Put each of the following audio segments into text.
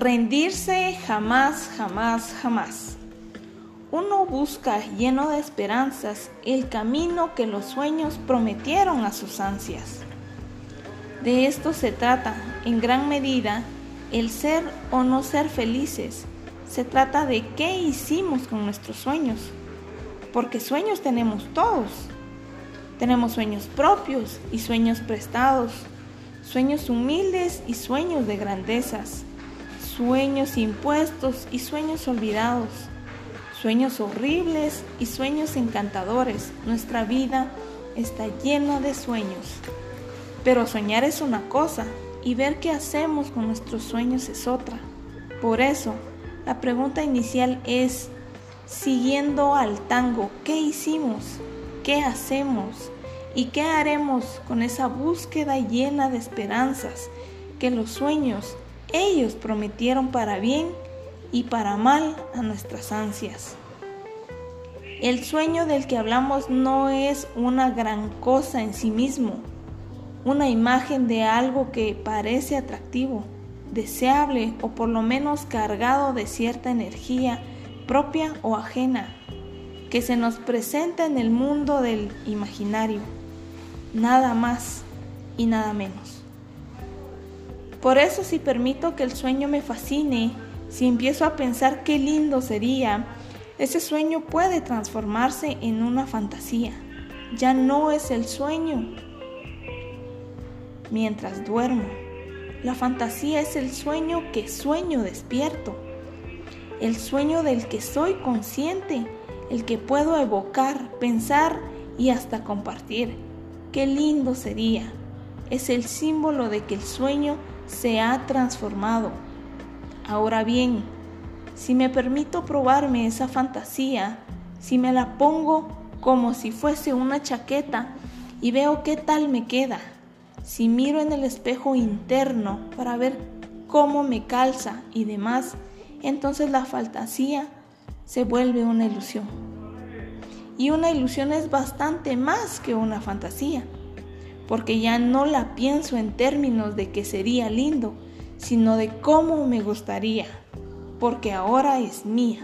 Rendirse jamás, jamás, jamás. Uno busca lleno de esperanzas el camino que los sueños prometieron a sus ansias. De esto se trata, en gran medida, el ser o no ser felices. Se trata de qué hicimos con nuestros sueños. Porque sueños tenemos todos. Tenemos sueños propios y sueños prestados, sueños humildes y sueños de grandezas sueños impuestos y sueños olvidados, sueños horribles y sueños encantadores. Nuestra vida está llena de sueños. Pero soñar es una cosa y ver qué hacemos con nuestros sueños es otra. Por eso, la pregunta inicial es, siguiendo al tango, ¿qué hicimos? ¿Qué hacemos? ¿Y qué haremos con esa búsqueda llena de esperanzas que los sueños ellos prometieron para bien y para mal a nuestras ansias. El sueño del que hablamos no es una gran cosa en sí mismo, una imagen de algo que parece atractivo, deseable o por lo menos cargado de cierta energía propia o ajena, que se nos presenta en el mundo del imaginario, nada más y nada menos. Por eso si permito que el sueño me fascine, si empiezo a pensar qué lindo sería, ese sueño puede transformarse en una fantasía. Ya no es el sueño mientras duermo. La fantasía es el sueño que sueño despierto, el sueño del que soy consciente, el que puedo evocar, pensar y hasta compartir. Qué lindo sería. Es el símbolo de que el sueño se ha transformado. Ahora bien, si me permito probarme esa fantasía, si me la pongo como si fuese una chaqueta y veo qué tal me queda, si miro en el espejo interno para ver cómo me calza y demás, entonces la fantasía se vuelve una ilusión. Y una ilusión es bastante más que una fantasía porque ya no la pienso en términos de que sería lindo, sino de cómo me gustaría, porque ahora es mía.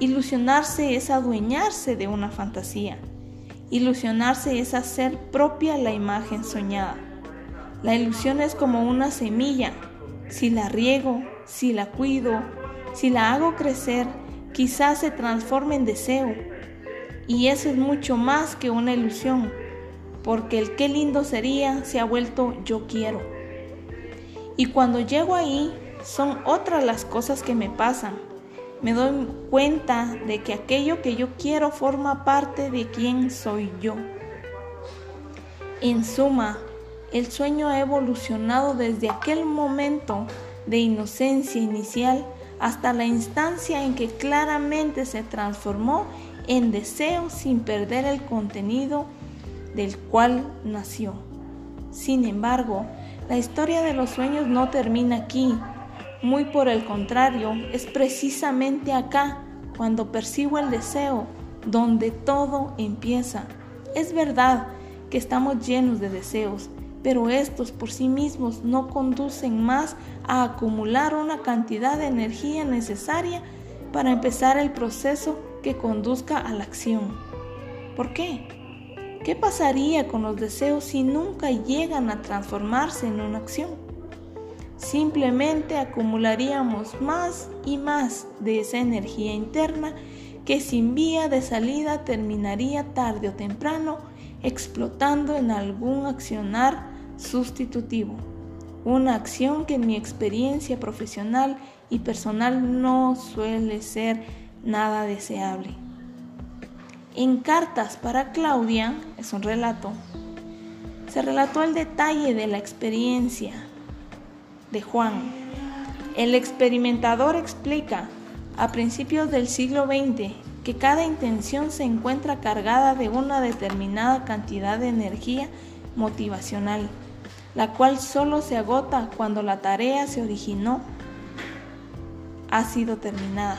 Ilusionarse es adueñarse de una fantasía. Ilusionarse es hacer propia la imagen soñada. La ilusión es como una semilla. Si la riego, si la cuido, si la hago crecer, quizás se transforme en deseo. Y eso es mucho más que una ilusión porque el qué lindo sería se ha vuelto yo quiero. Y cuando llego ahí, son otras las cosas que me pasan. Me doy cuenta de que aquello que yo quiero forma parte de quién soy yo. En suma, el sueño ha evolucionado desde aquel momento de inocencia inicial hasta la instancia en que claramente se transformó en deseo sin perder el contenido del cual nació. Sin embargo, la historia de los sueños no termina aquí. Muy por el contrario, es precisamente acá cuando percibo el deseo, donde todo empieza. Es verdad que estamos llenos de deseos, pero estos por sí mismos no conducen más a acumular una cantidad de energía necesaria para empezar el proceso que conduzca a la acción. ¿Por qué? ¿Qué pasaría con los deseos si nunca llegan a transformarse en una acción? Simplemente acumularíamos más y más de esa energía interna que sin vía de salida terminaría tarde o temprano explotando en algún accionar sustitutivo. Una acción que en mi experiencia profesional y personal no suele ser nada deseable. En Cartas para Claudia, es un relato, se relató el detalle de la experiencia de Juan. El experimentador explica a principios del siglo XX que cada intención se encuentra cargada de una determinada cantidad de energía motivacional, la cual solo se agota cuando la tarea se originó ha sido terminada.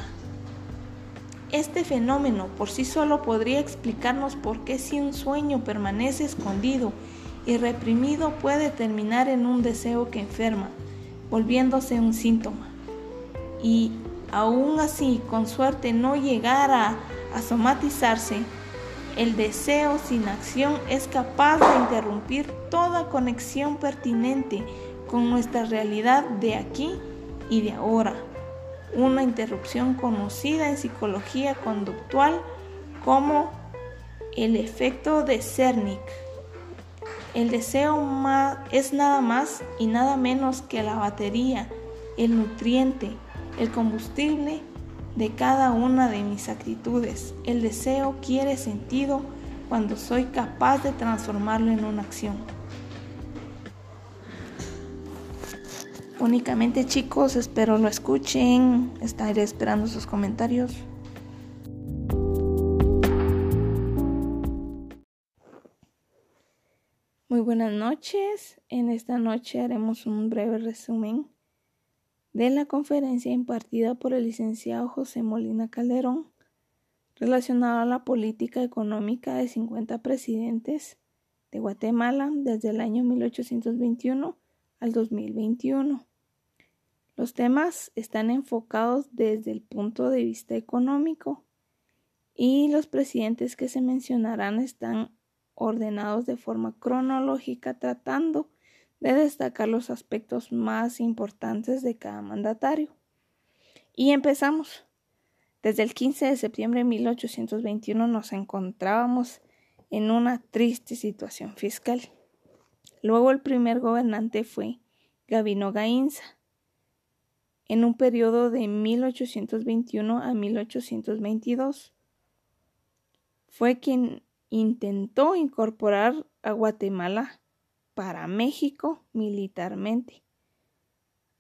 Este fenómeno por sí solo podría explicarnos por qué si un sueño permanece escondido y reprimido puede terminar en un deseo que enferma, volviéndose un síntoma. y aún así con suerte no llegara a somatizarse, el deseo sin acción es capaz de interrumpir toda conexión pertinente con nuestra realidad de aquí y de ahora. Una interrupción conocida en psicología conductual como el efecto de Cernick. El deseo es nada más y nada menos que la batería, el nutriente, el combustible de cada una de mis actitudes. El deseo quiere sentido cuando soy capaz de transformarlo en una acción. Únicamente chicos, espero lo escuchen. Estaré esperando sus comentarios. Muy buenas noches. En esta noche haremos un breve resumen de la conferencia impartida por el licenciado José Molina Calderón relacionada a la política económica de 50 presidentes de Guatemala desde el año 1821 al 2021. Los temas están enfocados desde el punto de vista económico y los presidentes que se mencionarán están ordenados de forma cronológica tratando de destacar los aspectos más importantes de cada mandatario. Y empezamos. Desde el 15 de septiembre de 1821 nos encontrábamos en una triste situación fiscal. Luego el primer gobernante fue Gavino Gainza. En un periodo de 1821 a 1822 fue quien intentó incorporar a Guatemala para México militarmente.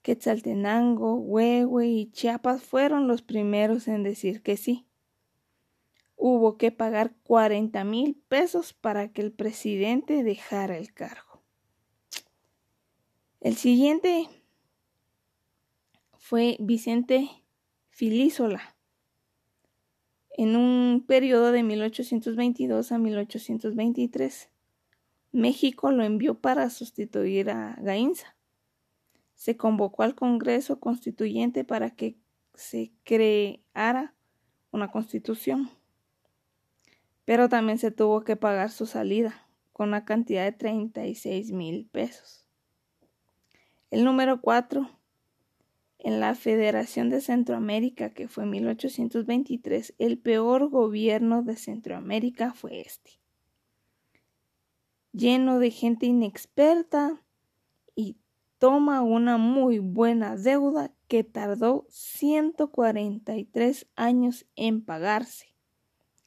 Quetzaltenango, Huehue y Chiapas fueron los primeros en decir que sí. Hubo que pagar 40 mil pesos para que el presidente dejara el cargo. El siguiente fue Vicente Filísola. En un periodo de 1822 a 1823 México lo envió para sustituir a Gainza. Se convocó al Congreso Constituyente para que se creara una constitución. Pero también se tuvo que pagar su salida con una cantidad de 36 mil pesos. El número 4. En la Federación de Centroamérica, que fue 1823, el peor gobierno de Centroamérica fue este lleno de gente inexperta y toma una muy buena deuda que tardó 143 años en pagarse.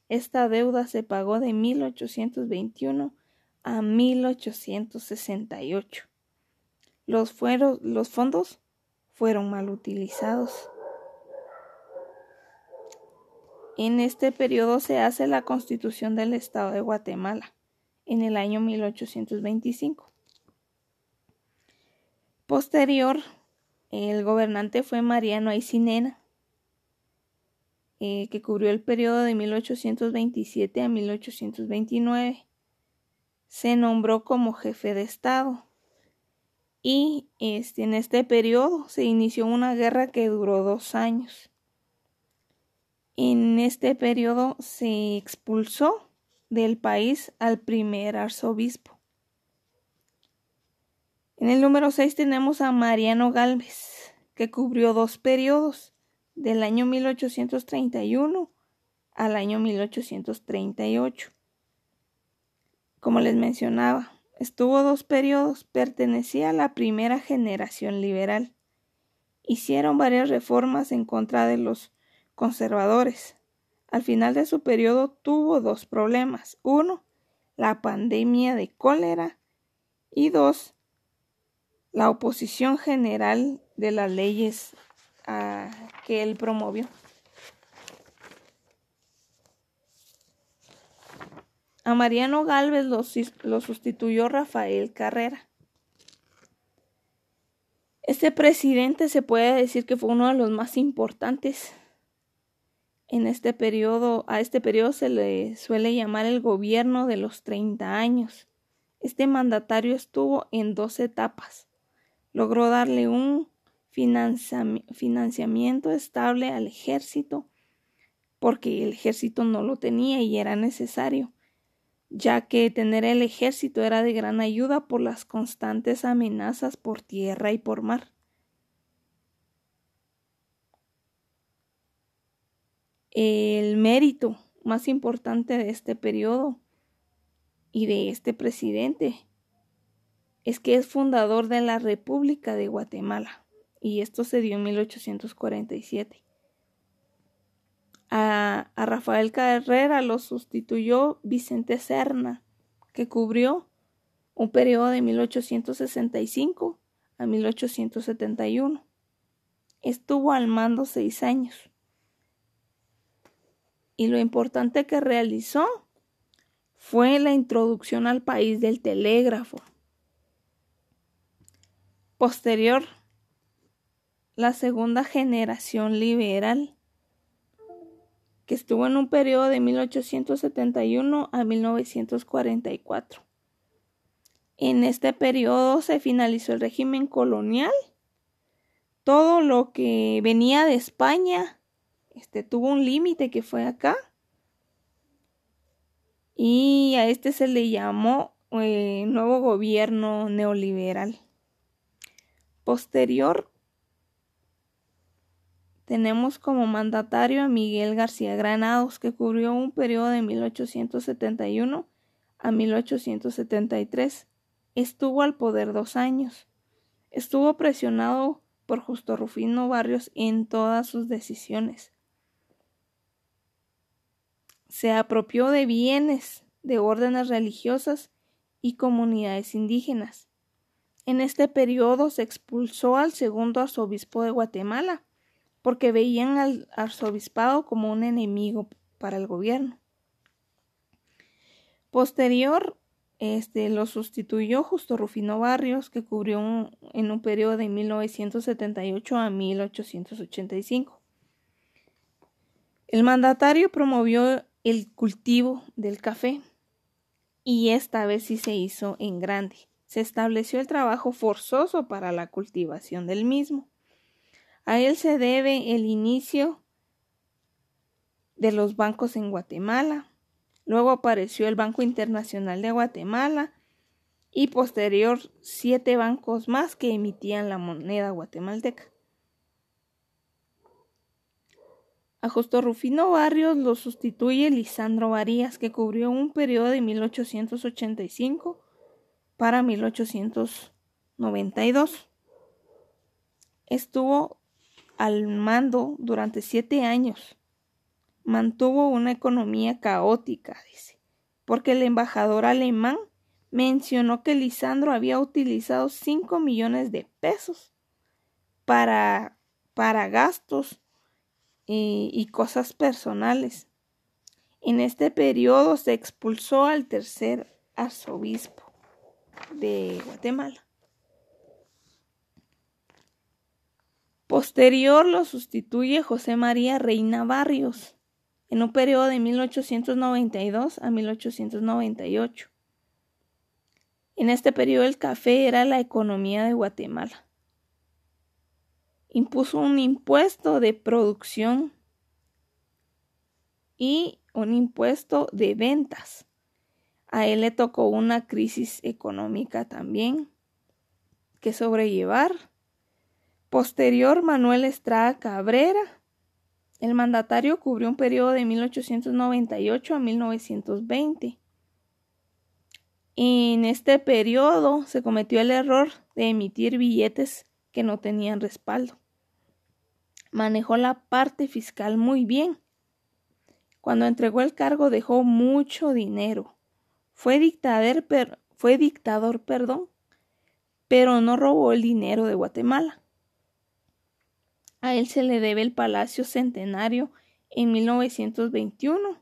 Esta deuda se pagó de 1821 a 1868. Los, fueron, los fondos fueron mal utilizados. En este periodo se hace la constitución del Estado de Guatemala en el año 1825. Posterior, el gobernante fue Mariano Aycinena, eh, que cubrió el periodo de 1827 a 1829. Se nombró como jefe de Estado y este, en este periodo se inició una guerra que duró dos años. En este periodo se expulsó del país al primer arzobispo. En el número 6 tenemos a Mariano Galvez, que cubrió dos periodos, del año 1831 al año 1838. Como les mencionaba, estuvo dos periodos, pertenecía a la primera generación liberal. Hicieron varias reformas en contra de los conservadores, al final de su periodo tuvo dos problemas. Uno, la pandemia de cólera y dos, la oposición general de las leyes ah, que él promovió. A Mariano Galvez lo, sustituyó Rafael Carrera. Este presidente se puede decir que fue uno de los más importantes en este periodo, a este periodo se le suele llamar el gobierno de los 30 años. Este mandatario estuvo en dos etapas. Logró darle un financiamiento estable al ejército, porque el ejército no lo tenía y era necesario, ya que tener el ejército era de gran ayuda por las constantes amenazas por tierra y por mar. El mérito más importante de este periodo y de este presidente es que es fundador de la República de Guatemala y esto se dio en 1847. A, Rafael Carrera lo sustituyó Vicente Serna, que cubrió un periodo de 1865 a 1871. Estuvo al mando seis años. Y lo importante que realizó fue la introducción al país del telégrafo. Posterior la segunda generación liberal, que estuvo en un periodo de 1871 a 1944. En este periodo se finalizó el régimen colonial. Todo lo que venía de España este, tuvo un límite que fue acá. Y a este se le llamó eh, nuevo gobierno neoliberal. Posterior tenemos como mandatario a Miguel García Granados, que cubrió un periodo de 1871 a 1873. Estuvo al poder dos años. Estuvo presionado por Justo Rufino Barrios en todas sus decisiones. Se apropió de bienes de órdenes religiosas y comunidades indígenas. En este periodo se expulsó al segundo arzobispo de Guatemala, porque veían al arzobispado como un enemigo para el gobierno. Posterior, este, lo sustituyó Justo Rufino Barrios, que cubrió en un periodo de 1978 a 1885. El mandatario promovió el cultivo del café y esta vez sí se hizo en grande. Se estableció el trabajo forzoso para la cultivación del mismo. A él se debe el inicio de los bancos en Guatemala. Luego apareció el Banco Internacional de Guatemala y posterior siete bancos más que emitían la moneda guatemalteca. A Justo Rufino Barrios lo sustituye Lisandro Varías, que cubrió un periodo de 1885 para 1892. Estuvo al mando durante siete años. Mantuvo una economía caótica, dice, porque el embajador alemán mencionó que Lisandro había utilizado cinco millones de pesos para, para gastos y, y cosas personales. En este periodo se expulsó al tercer arzobispo de Guatemala. Posterior lo sustituye José María Reina Barrios en un periodo de 1892 a 1898. En este periodo el café era la economía de Guatemala. Impuso un impuesto de producción y un impuesto de ventas. A él le tocó una crisis económica también que sobrellevar Posterior, Manuel Estrada Cabrera. El mandatario cubrió un periodo de 1898 a 1920. En este periodo se cometió el error de emitir billetes que no tenían respaldo. Manejó la parte fiscal muy bien. Cuando entregó el cargo dejó mucho dinero. Fue dictador, fue dictador, perdón, pero no robó el dinero de Guatemala. A él se le debe el Palacio Centenario en 1921.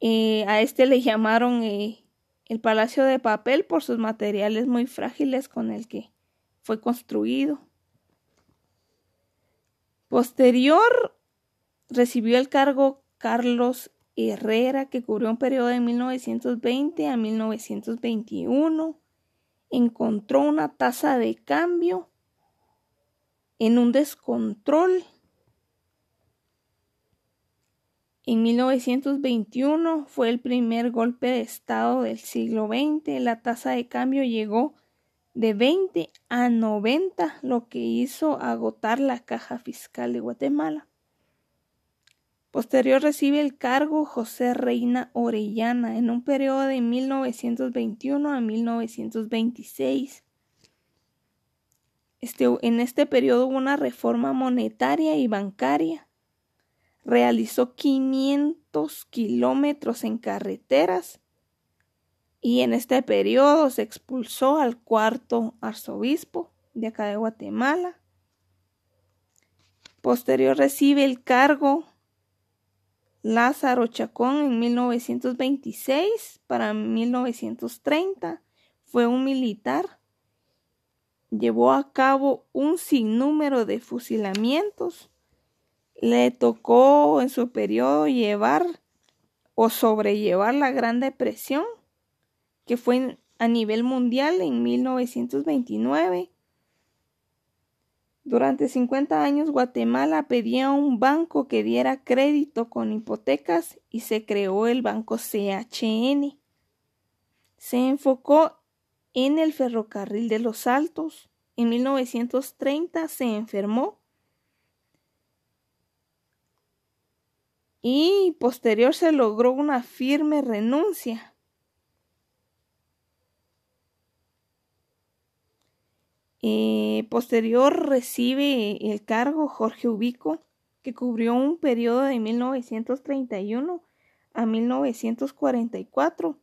Eh, a este le llamaron eh, el Palacio de Papel por sus materiales muy frágiles con el que fue construido. Posterior recibió el cargo Carlos Herrera, que cubrió un periodo de 1920 a 1921. Encontró una tasa de cambio en un descontrol. En 1921 fue el primer golpe de Estado del siglo XX. La tasa de cambio llegó de 20 a 90, lo que hizo agotar la caja fiscal de Guatemala. Posterior recibe el cargo José Reina Orellana en un periodo de 1921 a 1926. Este, en este periodo hubo una reforma monetaria y bancaria. Realizó 500 kilómetros en carreteras y en este periodo se expulsó al cuarto arzobispo de acá de Guatemala. Posterior recibe el cargo Lázaro Chacón en 1926 para 1930. Fue un militar llevó a cabo un sinnúmero de fusilamientos. Le tocó en su periodo llevar o sobrellevar la Gran Depresión, que fue a nivel mundial en 1929. Durante 50 años Guatemala pedía un banco que diera crédito con hipotecas y se creó el banco CHN. Se enfocó en el ferrocarril de los Altos. En 1930 se enfermó y posterior se logró una firme renuncia. Eh, posterior recibe el cargo Jorge Ubico, que cubrió un periodo de 1931 a 1944.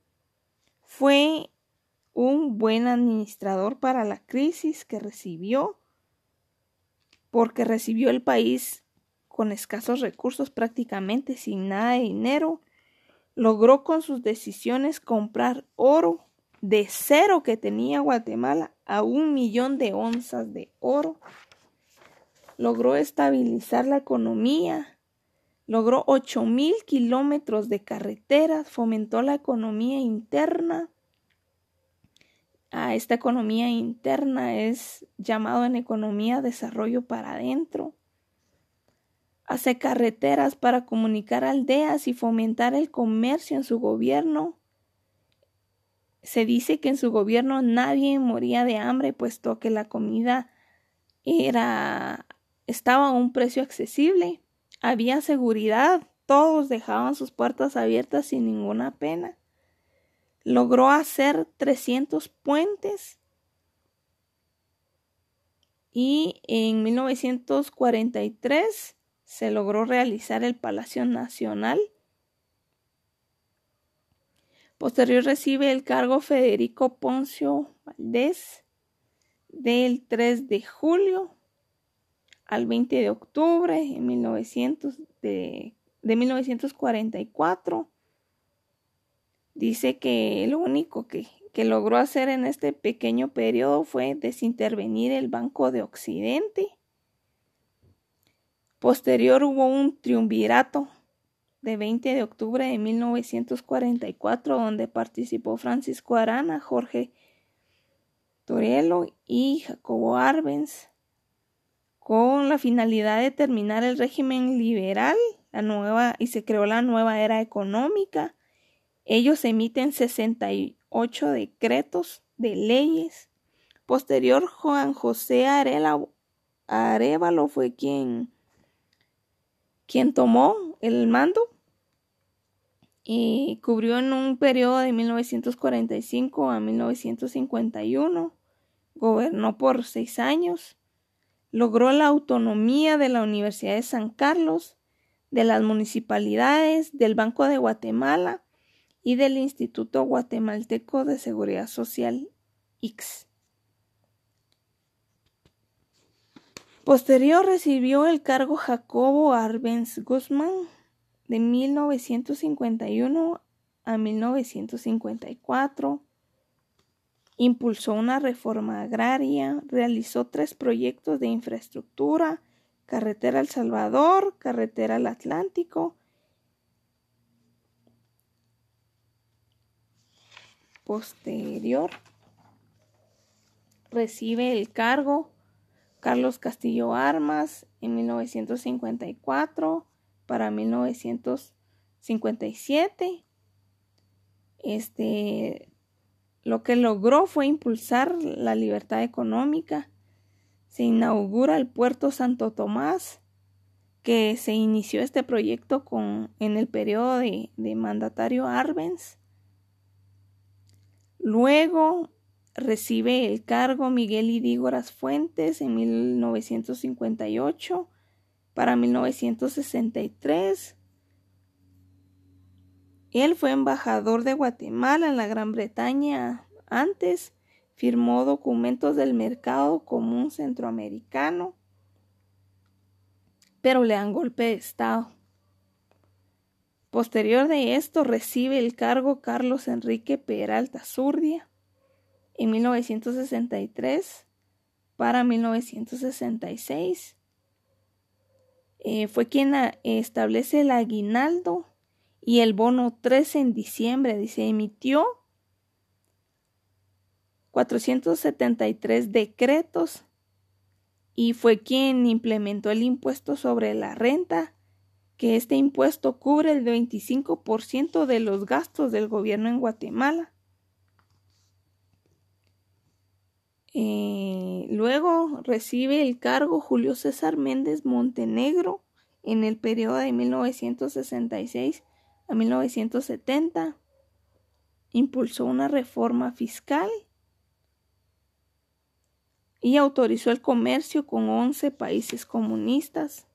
Fue un buen administrador para la crisis que recibió, porque recibió el país con escasos recursos, prácticamente sin nada de dinero, logró con sus decisiones comprar oro de cero que tenía Guatemala a un millón de onzas de oro. Logró estabilizar la economía, logró ocho mil kilómetros de carreteras, fomentó la economía interna, a esta economía interna es llamado en economía desarrollo para adentro. Hace carreteras para comunicar aldeas y fomentar el comercio en su gobierno. Se dice que en su gobierno nadie moría de hambre puesto que la comida era estaba a un precio accesible. Había seguridad, todos dejaban sus puertas abiertas sin ninguna pena logró hacer 300 puentes y en 1943 se logró realizar el Palacio Nacional. Posterior recibe el cargo Federico Poncio Valdés del 3 de julio al 20 de octubre de, de 1944 Dice que lo único que, logró hacer en este pequeño periodo fue desintervenir el Banco de Occidente. Posterior hubo un triunvirato de 20 de octubre de 1944 donde participó Francisco Arana, Jorge Torello y Jacobo Arbenz con la finalidad de terminar el régimen liberal la nueva, y se creó la nueva era económica ellos emiten 68 decretos de leyes. Posterior, Juan José Arevalo fue quien, quien tomó el mando y cubrió en un periodo de 1945 a 1951. Gobernó por seis años. Logró la autonomía de la Universidad de San Carlos, de las municipalidades, del Banco de Guatemala y del Instituto Guatemalteco de Seguridad Social X. Posterior recibió el cargo Jacobo Arbenz Guzmán de 1951 a 1954. Impulsó una reforma agraria, realizó tres proyectos de infraestructura, carretera al Salvador, carretera al Atlántico posterior recibe el cargo Carlos Castillo Armas en 1954 para 1957. Este, lo que logró fue impulsar la libertad económica. Se inaugura el puerto Santo Tomás, que se inició este proyecto con, en el periodo de, de mandatario Arbenz. Luego recibe el cargo Miguel Idígoras Fuentes en 1958 para 1963. Él fue embajador de Guatemala en la Gran Bretaña antes, firmó documentos del mercado común centroamericano, pero le dan golpe de Estado. Posterior de esto recibe el cargo Carlos Enrique Peralta Zurdia en 1963 para 1966. Eh, fue quien establece el aguinaldo y el bono 3 en diciembre. Dice, emitió 473 decretos y fue quien implementó el impuesto sobre la renta que este impuesto cubre el 25% de los gastos del gobierno en Guatemala. Eh, luego recibe el cargo Julio César Méndez Montenegro en el periodo de 1966 a 1970. Impulsó una reforma fiscal y autorizó el comercio con 11 países comunistas.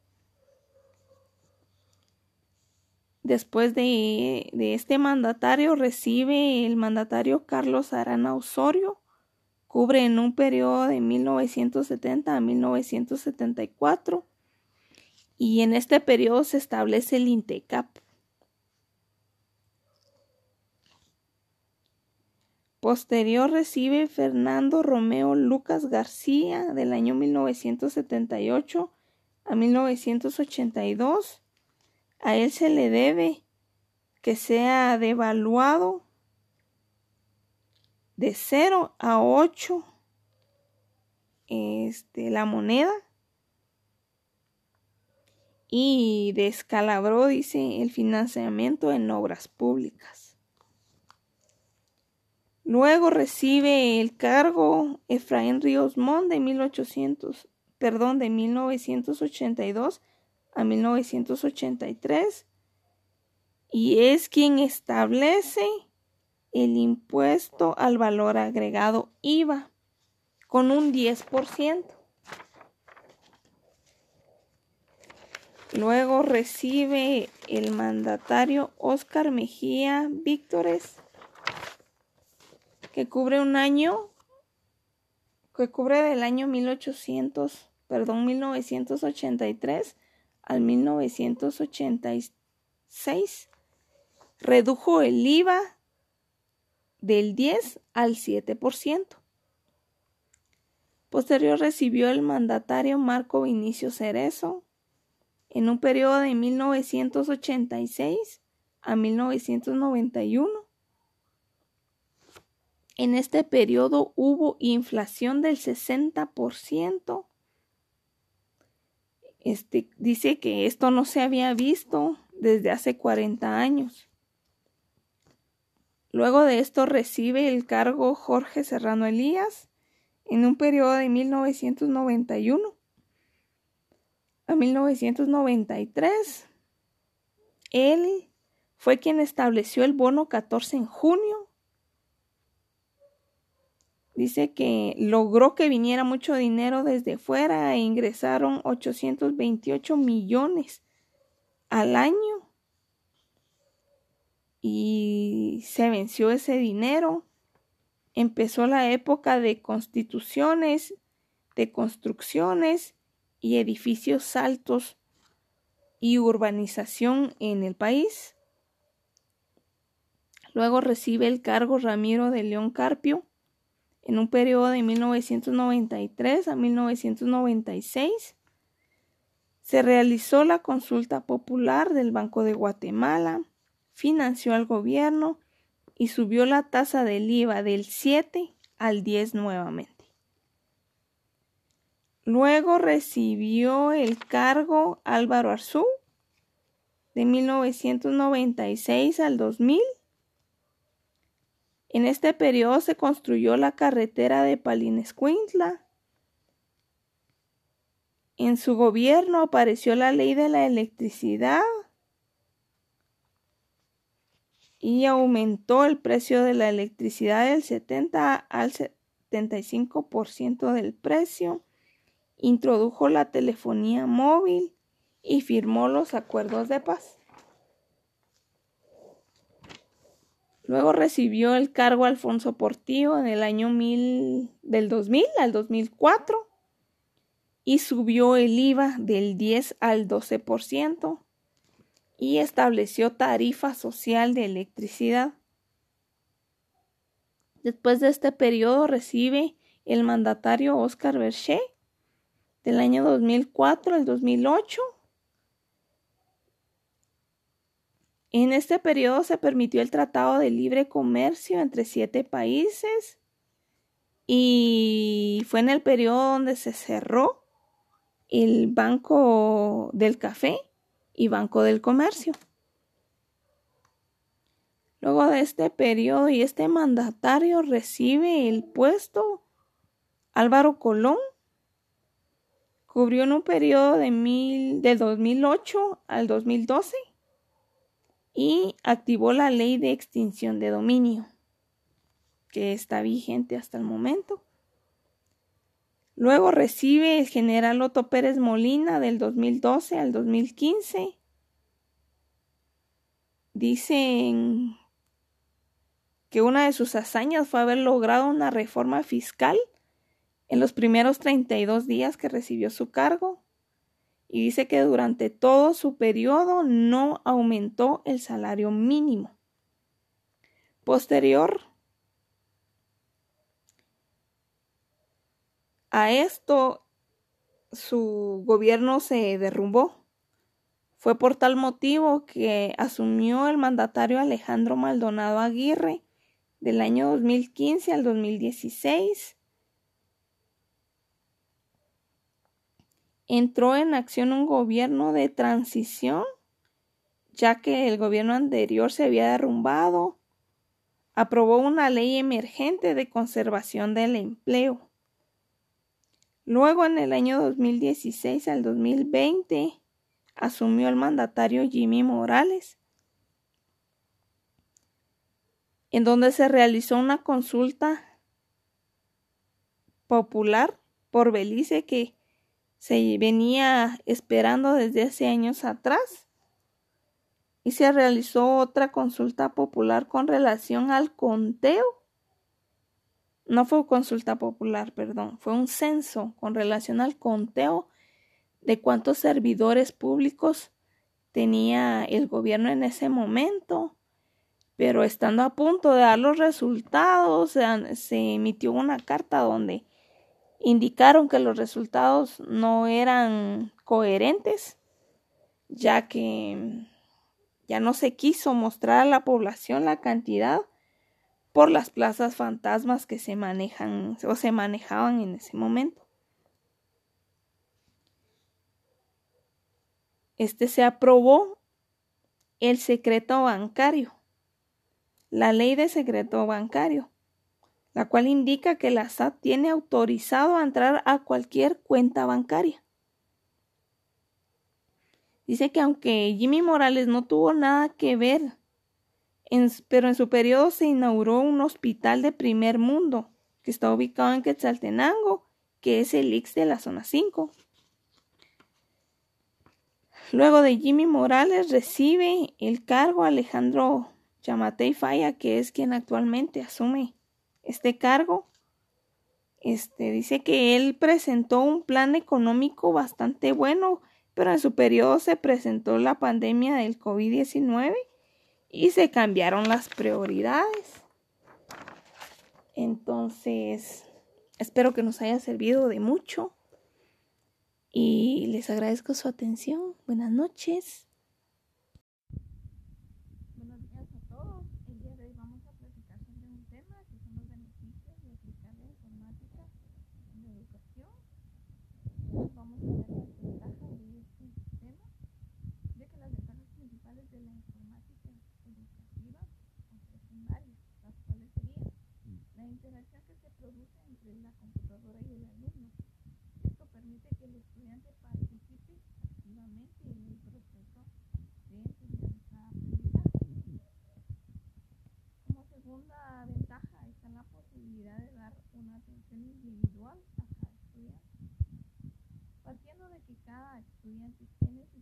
Después de, este mandatario recibe el mandatario Carlos Arana Osorio, cubre en un periodo de 1970 a 1974 y en este periodo se establece el INTECAP. Posterior recibe Fernando Romeo Lucas García del año 1978 a 1982 a él se le debe que sea devaluado de 0 a 8 este, la moneda y descalabró, dice, el financiamiento en obras públicas. Luego recibe el cargo Efraín Ríos Mon de 1800, perdón, de 1982 a 1983 y es quien establece el impuesto al valor agregado IVA con un 10%. Luego recibe el mandatario Oscar Mejía Víctores, que cubre un año, que cubre del año 1800, perdón, 1983 al 1986 redujo el IVA del 10 al 7%. Posterior recibió el mandatario Marco Vinicio Cerezo en un periodo de 1986 a 1991. En este periodo hubo inflación del 60% este, dice que esto no se había visto desde hace 40 años. Luego de esto recibe el cargo Jorge Serrano Elías en un periodo de 1991 a 1993. Él fue quien estableció el bono 14 en junio Dice que logró que viniera mucho dinero desde fuera e ingresaron 828 millones al año. Y se venció ese dinero. Empezó la época de constituciones, de construcciones y edificios altos y urbanización en el país. Luego recibe el cargo Ramiro de León Carpio en un periodo de 1993 a 1996. Se realizó la consulta popular del Banco de Guatemala, financió al gobierno y subió la tasa del IVA del 7 al 10 nuevamente. Luego recibió el cargo Álvaro Arzú de 1996 al 2000. En este periodo se construyó la carretera de Palinescuintla. En su gobierno apareció la ley de la electricidad y aumentó el precio de la electricidad del 70 al 75% del precio introdujo la telefonía móvil y firmó los acuerdos de paz. Luego recibió el cargo Alfonso Portillo en el año mil, del 2000 al 2004 y subió el IVA del 10 al 12% y estableció tarifa social de electricidad. Después de este periodo recibe el mandatario Oscar Berché del año 2004 al 2008. En este periodo se permitió el Tratado de Libre Comercio entre siete países y fue en el periodo donde se cerró el Banco del Café y Banco del Comercio. Luego de este periodo y este mandatario recibe el puesto Álvaro Colón Cubrió en un periodo de mil, del 2008 al 2012 y activó la ley de extinción de dominio, que está vigente hasta el momento. Luego recibe el general Otto Pérez Molina del 2012 al 2015. Dicen que una de sus hazañas fue haber logrado una reforma fiscal en los primeros 32 días que recibió su cargo y dice que durante todo su periodo no aumentó el salario mínimo. Posterior a esto, su gobierno se derrumbó. Fue por tal motivo que asumió el mandatario Alejandro Maldonado Aguirre del año 2015 al 2016 entró en acción un gobierno de transición, ya que el gobierno anterior se había derrumbado, aprobó una ley emergente de conservación del empleo. Luego, en el año 2016 al 2020, asumió el mandatario Jimmy Morales, en donde se realizó una consulta popular por Belice que se venía esperando desde hace años atrás y se realizó otra consulta popular con relación al conteo. No fue consulta popular, perdón, fue un censo con relación al conteo de cuántos servidores públicos tenía el gobierno en ese momento. Pero estando a punto de dar los resultados, se emitió una carta donde indicaron que los resultados no eran coherentes, ya que ya no se quiso mostrar a la población la cantidad por las plazas fantasmas que se manejan o se manejaban en ese momento. Este se aprobó el secreto bancario, la ley de secreto bancario, la cual indica que la SAT tiene autorizado a entrar a cualquier cuenta bancaria. Dice que aunque Jimmy Morales no tuvo nada que ver, pero en su periodo se inauguró un hospital de primer mundo que está ubicado en Quetzaltenango, que es el IX de la zona 5. Luego de Jimmy Morales recibe el cargo Alejandro Yamatei Falla, que es quien actualmente asume este cargo. Este dice que él presentó un plan económico bastante bueno, pero en su periodo se presentó la pandemia del COVID-19 y se cambiaron las prioridades. Entonces, espero que nos haya servido de mucho y les agradezco su atención. Buenas noches.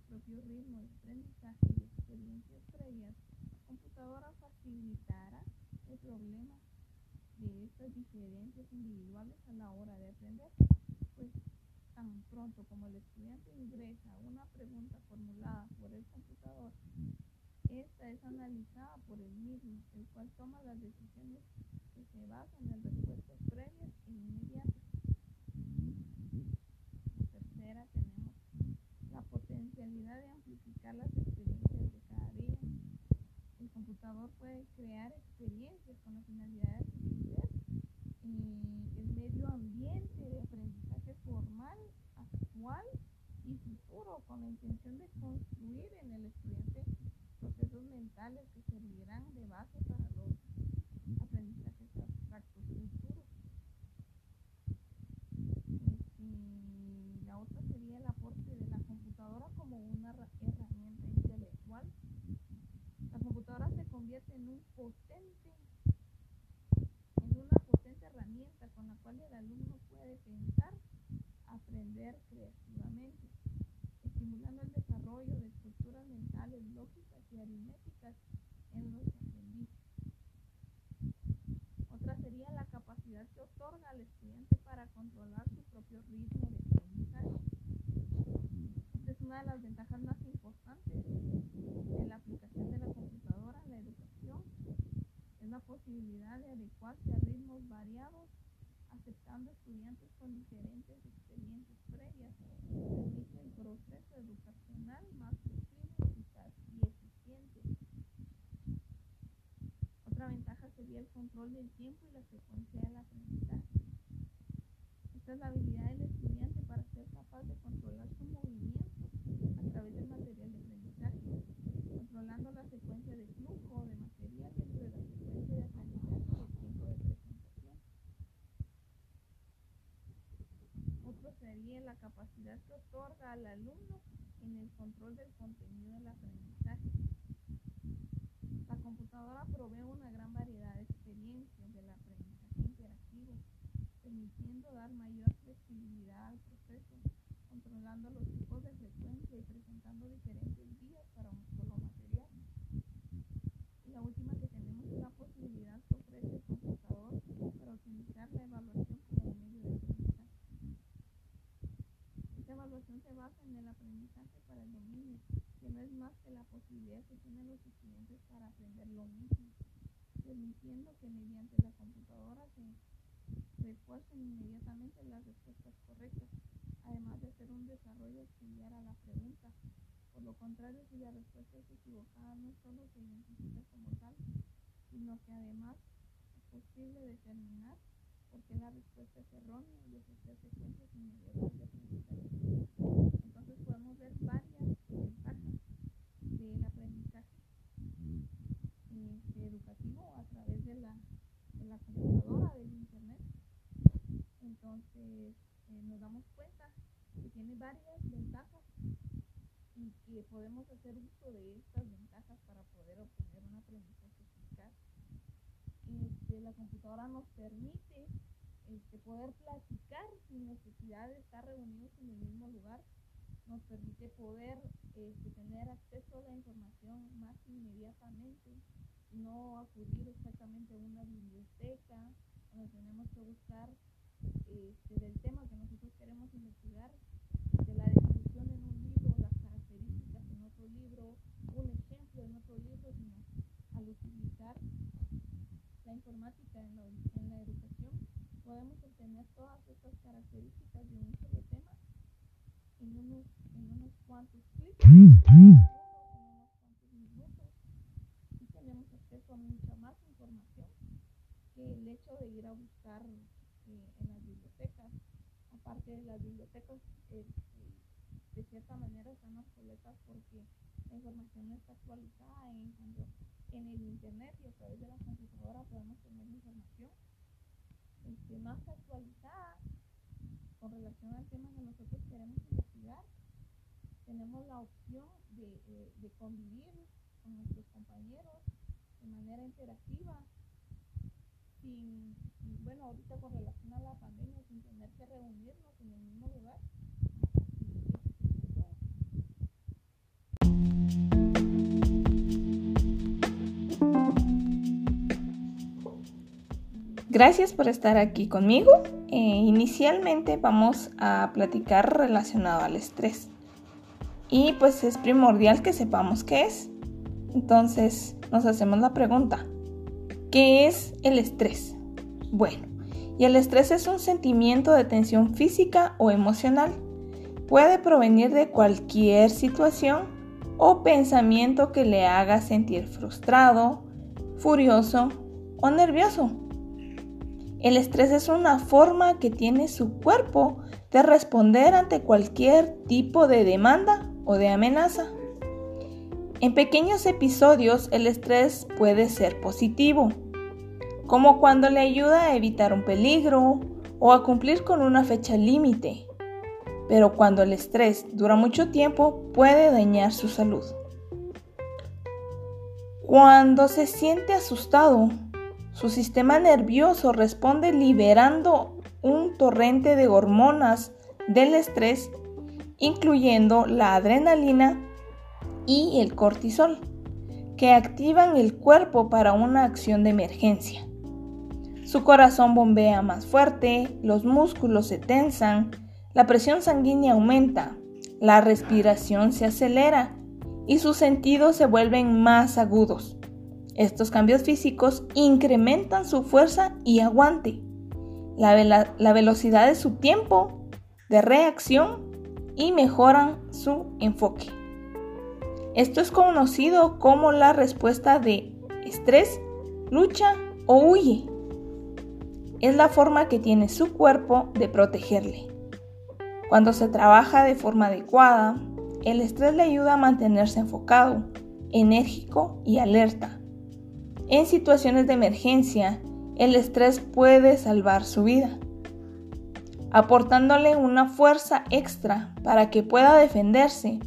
Propio ritmo de aprendizaje y experiencias previas, la computadora facilitará el problema de estas diferencias individuales a la hora de aprender, pues tan pronto como el estudiante ingresa una pregunta formulada por el computador, esta es analizada por el mismo, el cual toma las decisiones que se basan en respuestas previas e inmediatas. Tercera, tenemos la potencialidad de amplificar las experiencias de cada día. El computador puede crear experiencias con la finalidad de atender eh, el medio ambiente de aprendizaje formal, actual y futuro, con la intención de construir en el estudiante procesos mentales que servirán de base para los aprendizajes abstractos futuros. Este, la otra sería el aporte de la computadora como una herramienta intelectual. La computadora se convierte en un potente en una potente herramienta con la cual el alumno puede pensar, aprender creativamente, estimulando el desarrollo de estructuras mentales lógicas y aritméticas en los aprendices. Otra sería la capacidad que otorga al estudiante para controlar su propio ritmo de aprendizaje. Esta es de las ventajas más importantes de la aplicación de la computadora en la educación. Es la posibilidad de adecuarse a ritmos variados, aceptando estudiantes con diferentes experiencias previas. Permite el proceso educacional más Otra ventaja sería el control del tiempo y la frecuencia del aprendizaje. Esta es la habilidad del estudiante para ser capaz de controlar su movimiento a través del material de aprendizaje, controlando la secuencia de flujo de material dentro de la secuencia de aprendizaje y el tiempo de presentación. Otro sería la que otorga al alumno en el control del contenido del aprendizaje. Computadora provee una gran variedad de experiencias del aprendizaje interactivo, permitiendo dar mayor flexibilidad al proceso, controlando los tipos de frecuencia y presentando diferentes vías para un solo material. Y la última que tenemos es la posibilidad que ofrece el computador para utilizar la evaluación como medio de aprendizaje. Esta evaluación se basa en el aprendizaje para el dominio que no es más que la posibilidad que tienen los estudiantes para aprender lo mismo, permitiendo que mediante la computadora se refuercen inmediatamente las respuestas correctas, además de hacer un desarrollo auxiliar a la pregunta. Por lo contrario, si la respuesta es equivocada, no solo se identifica como tal, sino que además es posible determinar por qué la respuesta es errónea y ofrecer secuencias inmediatas de aprendizaje. Entonces podemos ver varias del aprendizaje este, educativo a través de la, de la computadora, internet. Entonces eh, nos damos cuenta que tiene varias ventajas y que podemos hacer uso de estas ventajas para poder obtener un aprendizaje eficaz. Este, la computadora nos permite este, poder platicar sin necesidad de estar reunidos en el mismo lugar nos permite poder este, tener acceso a la información más inmediatamente, no acudir exactamente a una biblioteca donde tenemos que buscar este, del tema que nosotros queremos investigar, de la definición en un libro, las características en otro libro, un ejemplo en otro libro, sino al utilizar la informática en, en la educación podemos obtener todas estas características de un solo tema en unos, en unos cuantos clics, en unos cuantos minutos, y tenemos acceso a mucha más información que el hecho de ir a buscar eh, en las bibliotecas. Aparte de las bibliotecas, eh, de cierta manera están obsoletas porque la información no está actualizada en cuanto en el internet y a través de la computadora podemos tener información este, más actualizada con relación al tema que nosotros queremos investigar, tenemos la opción de, eh, de convivir con nuestros compañeros de manera interactiva, sin, bueno, ahorita con relación a la pandemia, sin tener que reunirnos en el mismo lugar. Gracias por estar aquí conmigo. Eh, inicialmente vamos a platicar relacionado al estrés. Y pues es primordial que sepamos qué es. Entonces nos hacemos la pregunta, ¿qué es el estrés? Bueno, y el estrés es un sentimiento de tensión física o emocional. Puede provenir de cualquier situación o pensamiento que le haga sentir frustrado, furioso o nervioso. El estrés es una forma que tiene su cuerpo de responder ante cualquier tipo de demanda o de amenaza. En pequeños episodios el estrés puede ser positivo, como cuando le ayuda a evitar un peligro o a cumplir con una fecha límite, pero cuando el estrés dura mucho tiempo puede dañar su salud. Cuando se siente asustado, su sistema nervioso responde liberando un torrente de hormonas del estrés, incluyendo la adrenalina y el cortisol, que activan el cuerpo para una acción de emergencia. Su corazón bombea más fuerte, los músculos se tensan, la presión sanguínea aumenta, la respiración se acelera y sus sentidos se vuelven más agudos. Estos cambios físicos incrementan su fuerza y aguante, la, velocidad de su tiempo de reacción y mejoran su enfoque. Esto es conocido como la respuesta de estrés, lucha o huye. Es la forma que tiene su cuerpo de protegerle. Cuando se trabaja de forma adecuada, el estrés le ayuda a mantenerse enfocado, enérgico y alerta en situaciones de emergencia, el estrés puede salvar su vida, aportándole una fuerza extra para que pueda defenderse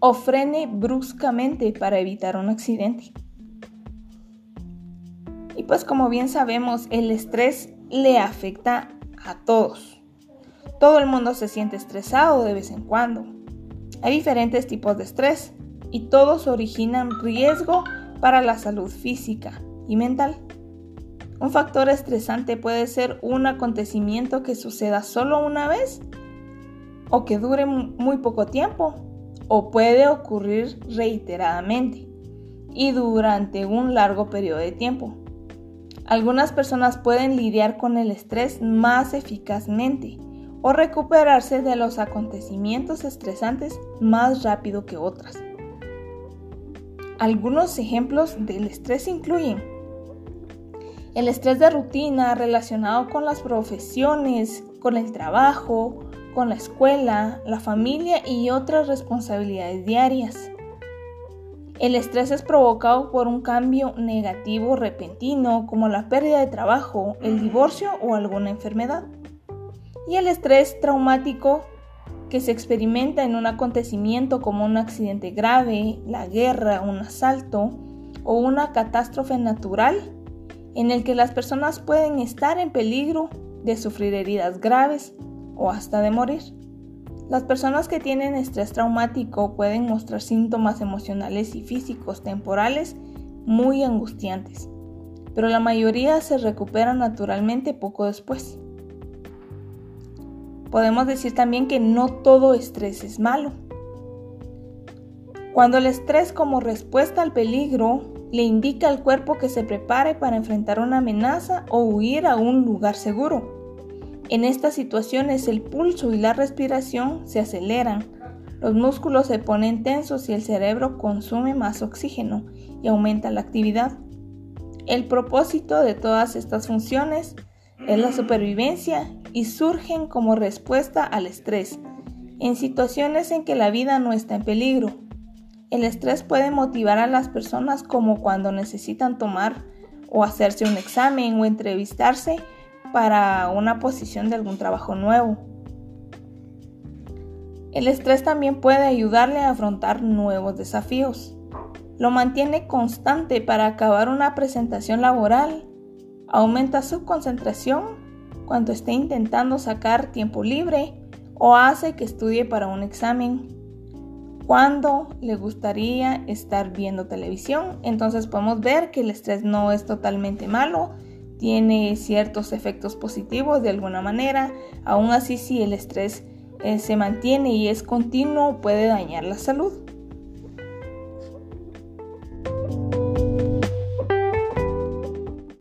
o frene bruscamente para evitar un accidente. Y pues como bien sabemos, el estrés le afecta a todos. Todo el mundo se siente estresado de vez en cuando. Hay diferentes tipos de estrés y todos originan riesgo para la salud física y mental. Un factor estresante puede ser un acontecimiento que suceda solo una vez o que dure muy poco tiempo o puede ocurrir reiteradamente y durante un largo periodo de tiempo. Algunas personas pueden lidiar con el estrés más eficazmente o recuperarse de los acontecimientos estresantes más rápido que otras. Algunos ejemplos del estrés incluyen el estrés de rutina relacionado con las profesiones, con el trabajo, con la escuela, la familia y otras responsabilidades diarias. El estrés es provocado por un cambio negativo repentino como la pérdida de trabajo, el divorcio o alguna enfermedad. Y el estrés traumático que se experimenta en un acontecimiento como un accidente grave, la guerra, un asalto o una catástrofe natural en el que las personas pueden estar en peligro de sufrir heridas graves o hasta de morir. Las personas que tienen estrés traumático pueden mostrar síntomas emocionales y físicos temporales muy angustiantes, pero la mayoría se recupera naturalmente poco después. Podemos decir también que no todo estrés es malo. Cuando el estrés como respuesta al peligro le indica al cuerpo que se prepare para enfrentar una amenaza o huir a un lugar seguro. En estas situaciones el pulso y la respiración se aceleran, los músculos se ponen tensos y el cerebro consume más oxígeno y aumenta la actividad. El propósito de todas estas funciones es la supervivencia y surgen como respuesta al estrés, en situaciones en que la vida no está en peligro. El estrés puede motivar a las personas como cuando necesitan tomar o hacerse un examen o entrevistarse para una posición de algún trabajo nuevo. El estrés también puede ayudarle a afrontar nuevos desafíos. Lo mantiene constante para acabar una presentación laboral, aumenta su concentración cuando esté intentando sacar tiempo libre o hace que estudie para un examen. Cuando le gustaría estar viendo televisión, entonces podemos ver que el estrés no es totalmente malo, tiene ciertos efectos positivos de alguna manera, aún así si el estrés eh, se mantiene y es continuo puede dañar la salud.